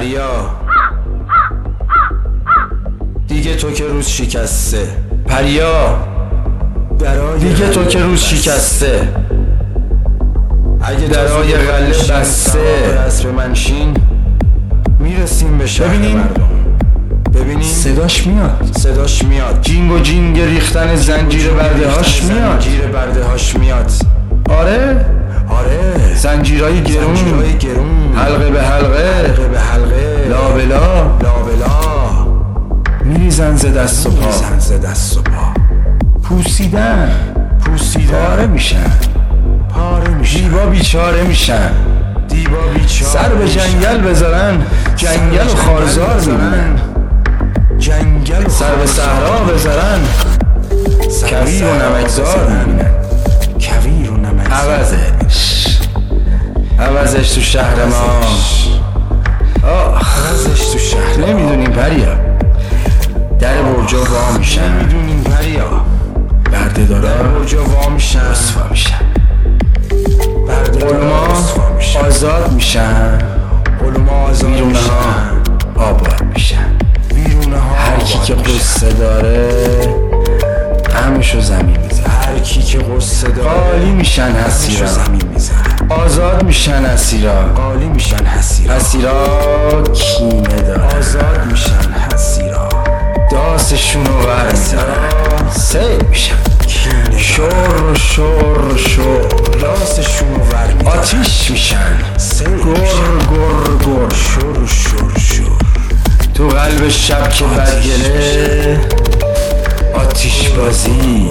پریا دیگه تو که روز شکسته. پریا. دیگه تو که روز شکسته. اگه درای غله بسته. رسم منشین می‌رسیم به شهر ببینین. مردم. ببینین. صداش میاد. صداش میاد. جینگ و جینگ ریختن زنجیر برده هاش میاد. زنجیر برده هاش میاد. آره؟ آره. زنجیرهای گرون. زنجیرهای گرون. حلقه به حلقه. حلقه به حلقه. لابلا لابلا میریزن ز دست و پا. دست و پا. پوسیدن. پوسیدن. پاره میشن. پاره میشه دیبا بیچاره میشن. دیبا بیچاره سر به میشن. جنگل بزنن جنگل و خارزار می‌بینن. جنگل و سر به صحرا به کویر و نمکزار. میشن. بیرونه ها میشن. آباد میشن. هر کی که. قصه داره غمشو زمین میزن هر کی که قصه داره قالی میشن اسیرا زمین می‌زنه. آزاد میشن اسیرا قالی میشن حسیرا. اسیرا کینه داره. آزاد میشن حسیرا. داستشونو ور میدارن سیل میشن. شور شور شور. راستشون رو ور آتیش میشن. گر. گر گر شور شور شور تو قلب شب که بدگله آتیش بازی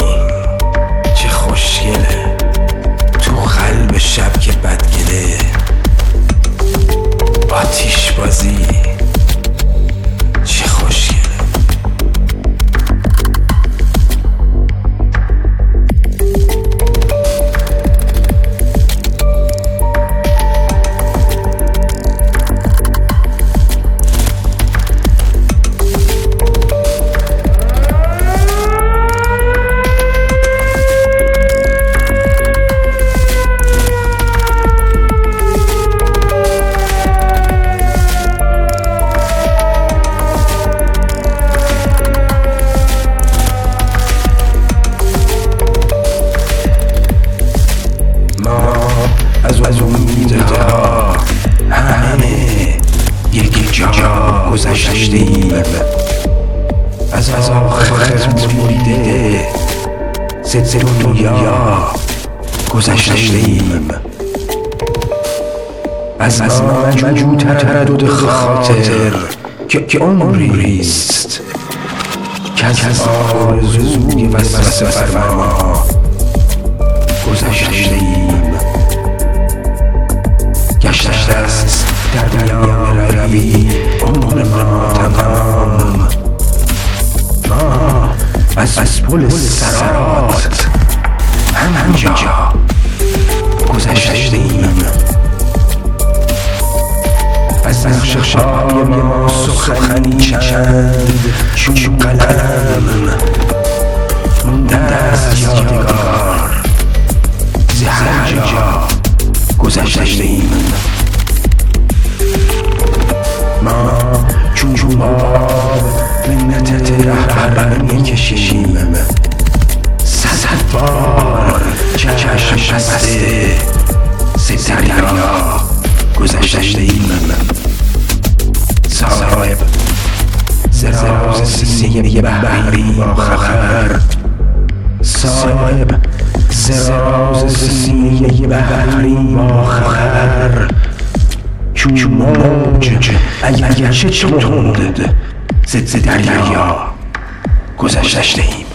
یک جا گذشتیم. از از آخرت بریده ز دنیا گذشتیم. از از مجموع تردد خاطر که عمریست که از آرزوی وسوسه فرما گذشتیم. گشته است در روی عمر ما تمام ما از از پل سرات. همینجا. گذشتیم از نقش های ما سخنی چند. چون قلم. مونده است یادگار. منت رهبر می‌کشیم صد بار چشم بسته ز دریا گذشتیم صاحب زراز سینه بحری با خبر. صاحب زراز سینه بحری با خبر. چون موج اگر چه تند ز دریا. گذشتیم